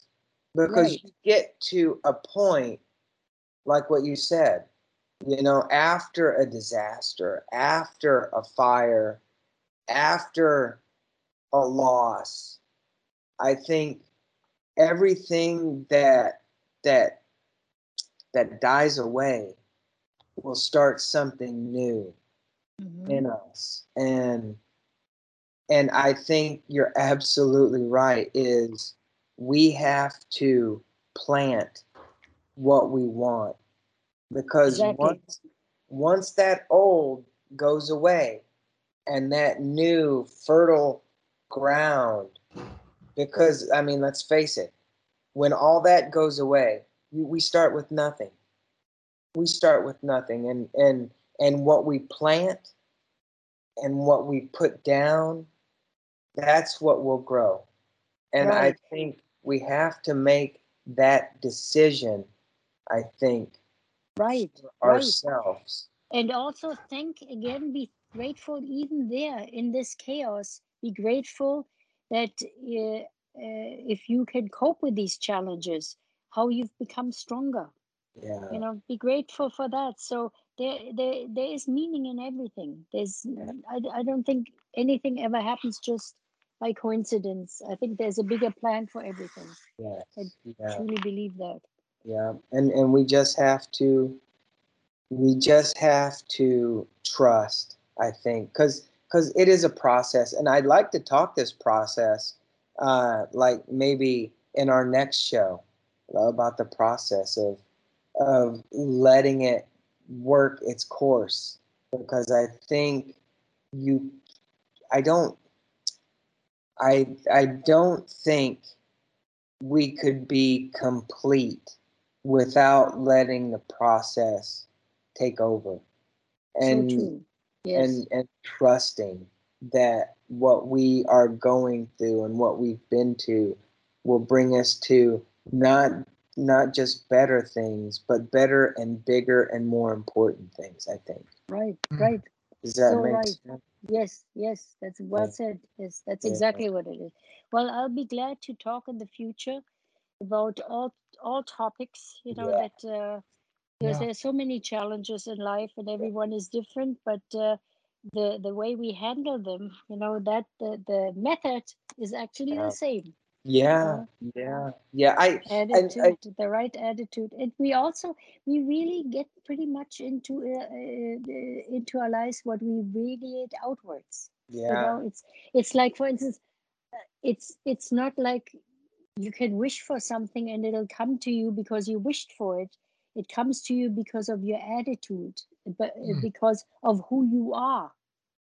Because Right. you get to a point like what you said, you know, after a disaster, after a fire, after a loss, I think everything that that that dies away will start something new Mhm. in us and and i think you're absolutely right is we have to plant what we want because Exactly. once once that old goes away and that new fertile ground because i mean let's face it when all that goes away we we start with nothing. We start with nothing and and and what we plant and what we put down that's what will grow. And Right. i think we have to make that decision i think right for right. ourselves. And also thank again be grateful even there in this chaos. Be grateful that uh, Uh, if you can cope with these challenges how you've become stronger yeah you know be grateful for that so there, there, there is meaning in everything. There's, I, I don't think anything ever happens just by coincidence. I think there's a bigger plan for everything. Yes. I yeah. truly believe that. Yeah. And and we just have to we just have to trust, I think, because because it is a process. And I'd like to talk this process uh like maybe in our next show about the process of of letting it work its course because I think you I don't I I don't think we could be complete without letting the process take over and so. Yes. and and trusting that what we are going through and what we've been to will bring us to not not just better things but better and bigger and more important things i think right, Mm. right. does that So make right. sense Yes, yes, that's well Yeah. said. Yes, that's Yeah. exactly what it is. Well, I'll be glad to talk in the future about all all topics. You know Yeah. that uh, because Yeah. there's so many challenges in life, and everyone is different. But uh, the the way we handle them, you know, that the the method is actually Yeah. the same. yeah yeah yeah i and Attitude, the right attitude, and we also we really get pretty much into uh, uh, uh, into our lives what we radiate outwards you yeah know it's it's like for instance uh, it's it's not like you can wish for something and it'll come to you because you wished for it it comes to you because of your attitude but Mm. because of who you are.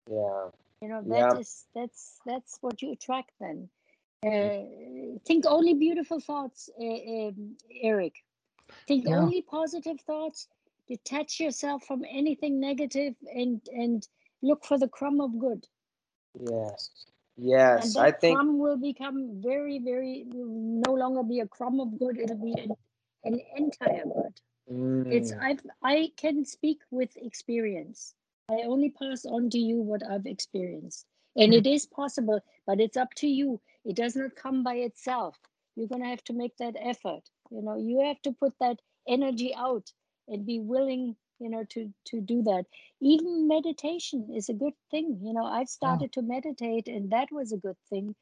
Yeah. You know that Yeah. is that's that's what you attract then. Uh, think only beautiful thoughts uh, um, eric. Think Yeah. only positive thoughts. Detach yourself from anything negative and and look for the crumb of good. Yes. Yes i think crumb will become very very will no longer be a crumb of good. It'll be an, an entire good it's mm, i i can speak with experience. I only pass on to you what i've experienced. And it is possible but it's up to you. It does not come by itself. You're going to have to make that effort. You know you have to put that energy out and be willing you know to to do that. Even meditation is a good thing. You know i've started to meditate and that was a good thing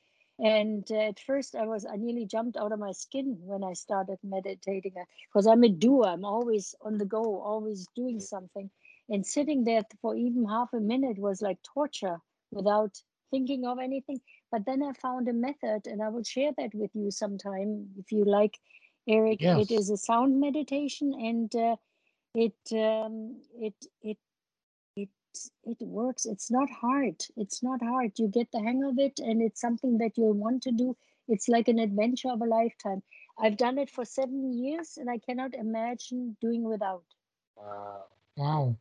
and uh, at first i was i nearly jumped out of my skin when i started meditating because i'm a doer. I'm always on the go always doing something. And sitting there for even half a minute was like torture without thinking of anything. But then i found a method and i will share that with you sometime if you like eric. Yes. it is a sound meditation and uh, it um, it it it it works. It's not hard. It's not hard. You get the hang of it and it's something that you'll want to do. It's like an adventure of a lifetime. I've done it for seven years and i cannot imagine doing without. Wow. Wow.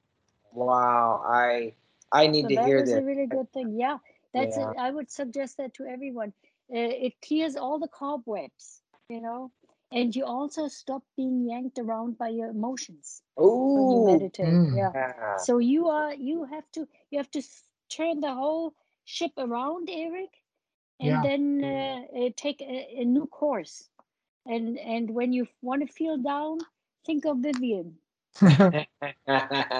wow. I i need so to that hear is this a really good thing. Yeah that's Yeah. it i would suggest that to everyone. Uh, it clears all the cobwebs you know and you also stop being yanked around by your emotions when you meditate Mm. yeah yeah. so you are you have to you have to turn the whole ship around eric and Yeah. then uh, uh, take a, a new course and and when you want to feel down think of vivian *laughs* *laughs*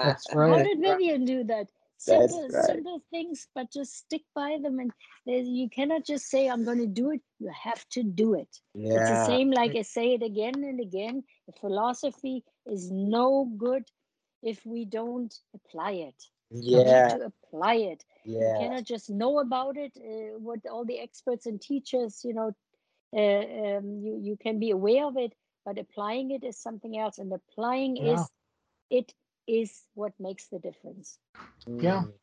That's right how right. did vivian do that That's simple right. simple things but just stick by them and you cannot just say i'm going to do it you have to do it it's the yeah. same like i say it again and again the philosophy is no good if we don't apply it Yeah. to apply it yeah. you cannot just know about it uh, what all the experts and teachers you know uh, um, you, you can be aware of it but applying it is something else and applying Yeah. is it is what makes the difference Yeah. Mm,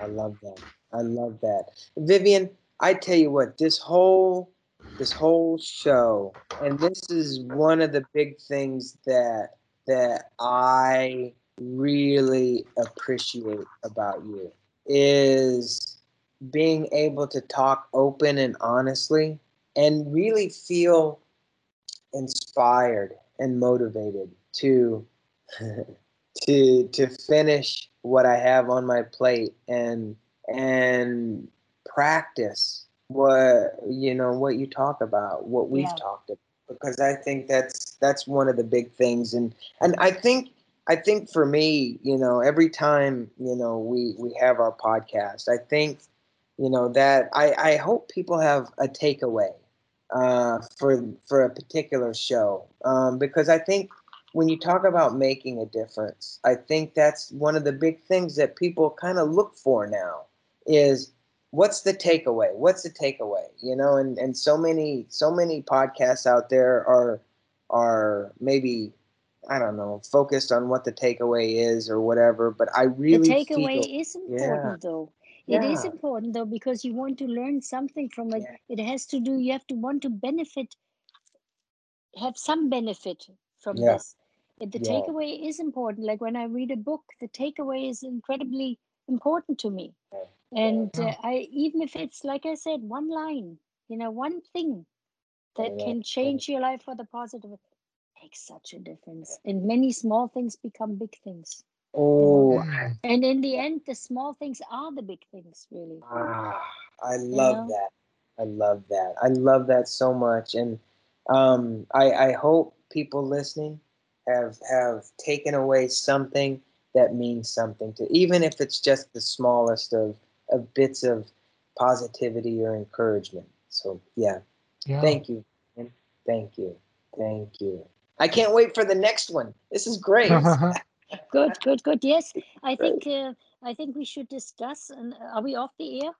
I love that. I love that. Vivian, I tell you what, this whole this whole show, and this is one of the big things that that I really appreciate about you is being able to talk open and honestly and really feel inspired and motivated to *laughs* to to finish what I have on my plate and and practice what you know what you talk about, what we've Yeah. talked about, because I think that's that's one of the big things, and and I think I think for me, you know, every time you know we we have our podcast, I think you know that I I hope people have a takeaway uh, for for a particular show um, because I think when you talk about making a difference, I think that's one of the big things that people kind of look for now is what's the takeaway? What's the takeaway? You know, and, and so many so many podcasts out there are are maybe I don't know focused on what the takeaway is or whatever. But I really the takeaway feel, is important yeah, though. It is yeah, important though because you want to learn something from it. yeah, It has to do. You have to want to benefit, have some benefit from this. And the yeah, takeaway is important. Like when I read a book, the takeaway is incredibly important to me. yeah, And Yeah. uh, I even if it's like I said, one line, you know, one thing that yeah, can change your life for the positive makes such a difference. And many small things become big things. Oh. And in the end, the small things are the big things, really. Ah, I You love know? that. I love that. I love that so much. And um, I, I hope people listening have have taken away something that means something to, even if it's just the smallest of, of bits of positivity or encouragement. So yeah, Yeah. thank you. Thank you. Thank you. I can't wait for the next one. This is great. *laughs* Good, good, good. Yes, I think uh, I think we should discuss. And are we off the air?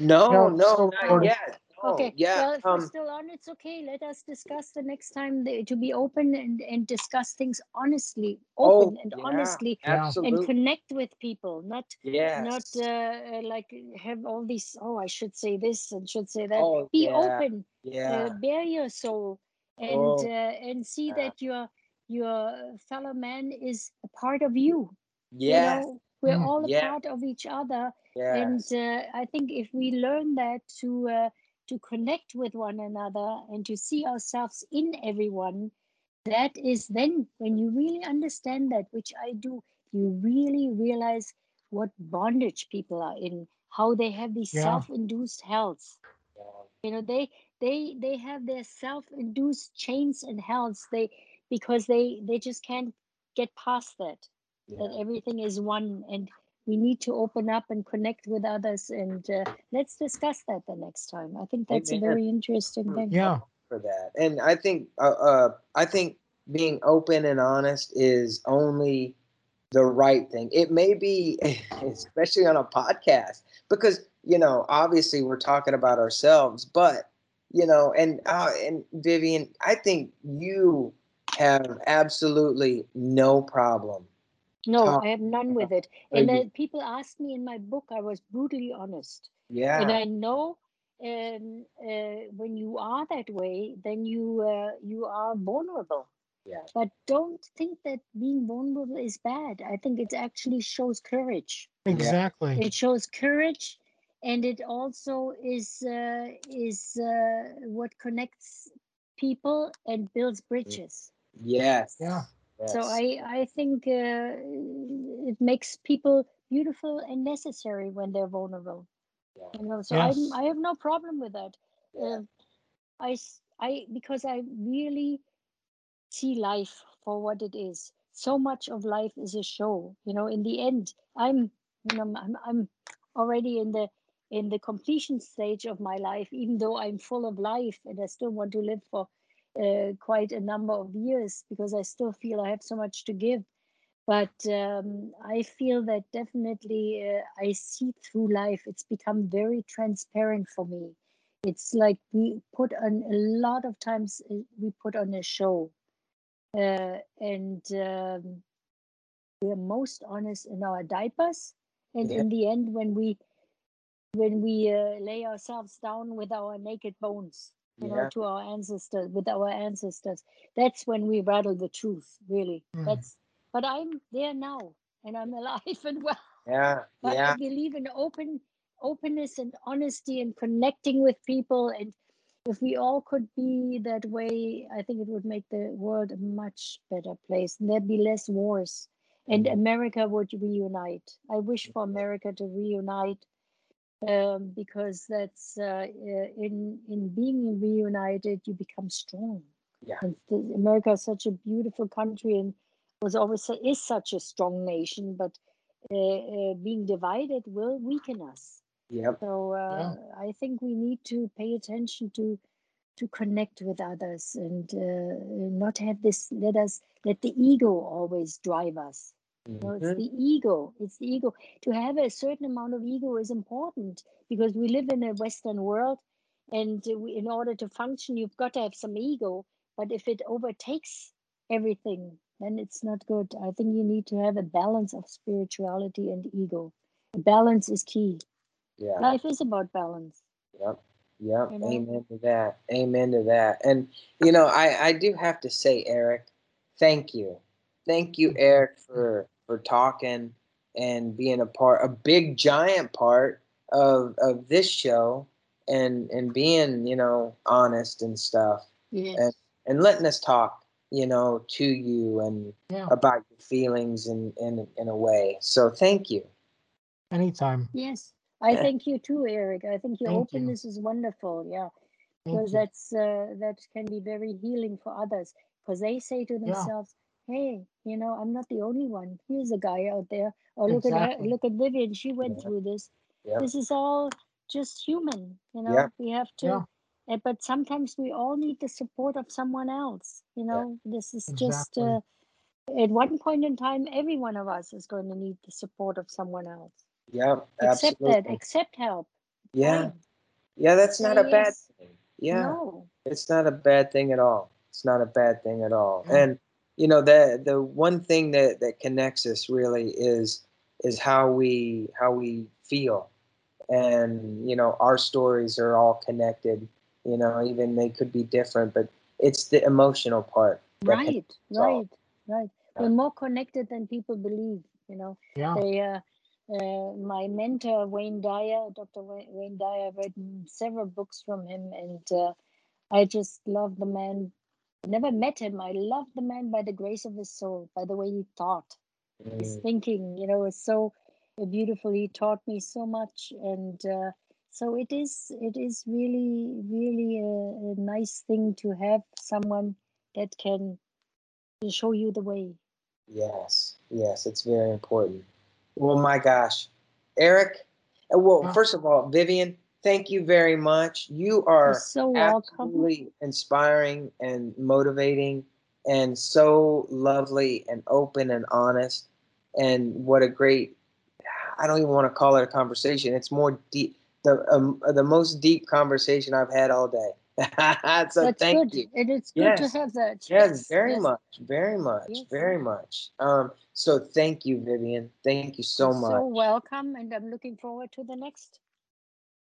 No, No, no, still not yet. No, Okay. yeah. Well, if we're Um, still on, it's okay. Let us discuss the next time the, to be open and, and discuss things honestly, oh, open and yeah, honestly, Yeah. and connect with people. Not yeah, not uh, uh, like have all these. Oh, I should say this and should say that. Oh, Be yeah, open. Uh, yeah. bare your soul and Oh, uh, and see yeah. that your your fellow man is a part of you. You know, we're Mm. all a Yeah. part of each other and yes. uh, i think if we learn that to uh, to connect with one another and to see ourselves in everyone. That is then when you really understand that which i do you really realize what bondage people are in how they have these Yeah. self-induced hells. You know they they they have their self-induced chains and hells. They because they they just can't get past that that everything is one and we need to open up and connect with others and uh, let's discuss that the next time i think that's a very interesting thing Yeah. For that, and I think, uh, uh, I think being open and honest is only the right thing. It may be, *laughs* especially on a podcast, because you know, obviously we're talking about ourselves, but you know, and uh, and Vivian, I think you have absolutely no problem no talking i have none with it. And you. uh, people asked me in my book i was brutally honest. Yeah. and i know um, uh, when you are that way then you uh, you are vulnerable. Yeah, but don't think that being vulnerable is bad. I think it actually shows courage. Exactly. it shows courage and it also is uh, is uh, what connects people and builds bridges. Yes, Yeah. Yes. so i i think uh, it makes people beautiful and necessary when they're vulnerable Yeah. you know so Yes. i'm i have no problem with that Yeah. uh, i s- i because i really see life for what it is so much of life is a show you know in the end i'm you know i'm, I'm already in the in the completion stage of my life even though i'm full of life and i still want to live for uh, quite a number of years because i still feel i have so much to give. But um, i feel that definitely uh, i see through life it's become very transparent for me. It's like we put on a lot of times uh, we put on a show. Uh, and um, we're most honest in our diapers. And Yeah. in the end when we when we uh, lay ourselves down with our naked bones you know to our ancestors with our ancestors. That's when we rattle the truth really. Mm. that's but i'm there now and i'm *laughs* alive and well. Yeah. but Yeah. i believe in open openness and honesty and connecting with people. And if we all could be that way i think it would make the world a much better place. And there'd be less wars. And Mhm. america would reunite. I wish for america to reunite um, because that's uh, uh, in in being reunited you become strong Yeah. and the, america is such a beautiful country and was always is such a strong nation, but uh, uh, being divided will weaken us. Yep. So uh, I think we need to pay attention to to connect with others and uh, not have this. Let us let the ego always drive us. No, it's mm-hmm. the ego. It's the ego. To have a certain amount of ego is important because we live in a Western world, and we, in order to function, you've got to have some ego. But if it overtakes everything, then it's not good. I think you need to have a balance of spirituality and ego. Balance is key. Yeah. Life is about balance. Yep. Yep. You know? Amen to that. Amen to that. And you know, I I do have to say, Eric, thank you, thank you, mm-hmm. Eric, for for talking and being a part, a big giant part of of this show, and and being you know honest and stuff, Yes. and letting us talk, you know, to you and Yeah. about your feelings in in in a way. So thank you. Anytime. Yes. I *laughs* thank you too, Eric. I think your Thank you. openness is wonderful. Yeah. Thank because you. that's uh, that can be very healing for others because they say to themselves hey you know i'm not the only one here's a guy out there or look at Exactly. her look at vivian she went Yeah. through this Yep. this is all just human you know Yeah. we have to Yeah. uh, but sometimes we all need the support of someone else you know this is just Exactly. uh, at one point in time every one of us is going to need the support of someone else Yeah, accept that accept help Yeah. Fine. Yeah. That's not a bad thing. Yeah. no It's not a bad thing at all. It's not a bad thing at all. Yeah. And you know the the one thing that that connects us really is is how we how we feel. And you know our stories are all connected. You know even they could be different, but it's the emotional part. right right all. right right Yeah. we're more connected than people believe you know Yeah. they uh, uh, my mentor wayne dyer dr wayne, wayne dyer i've written several books from him and uh, i just love the man never met him i loved the man by the grace of his soul by the way he thought his Mm, thinking you know was so beautiful he taught me so much and uh, so it is it is really really a, a nice thing to have someone that can show you the way yes. Yes. It's very important. Well, my gosh, Eric. Well, first of all, Vivian, thank you very much. You you're so welcome absolutely inspiring and motivating and so lovely and open and honest and what a great i don't even want to call it a conversation it's more deep the um, the most deep conversation i've had all day *laughs* so that's thank good you and it's good Yes. to have that yes very yes. much very much Yes. very much um so thank you vivian thank you so You're much so welcome and i'm looking forward to the next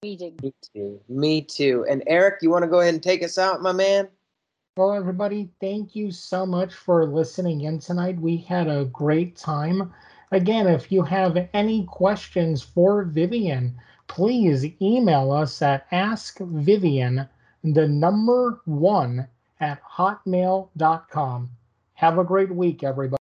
meeting me too me too and eric you want to go ahead and take us out my man Well, everybody, thank you so much for listening in tonight. We had a great time. Again, if you have any questions for Vivian, please email us at askvivian, the number one, at hotmail.com. Have a great week, everybody.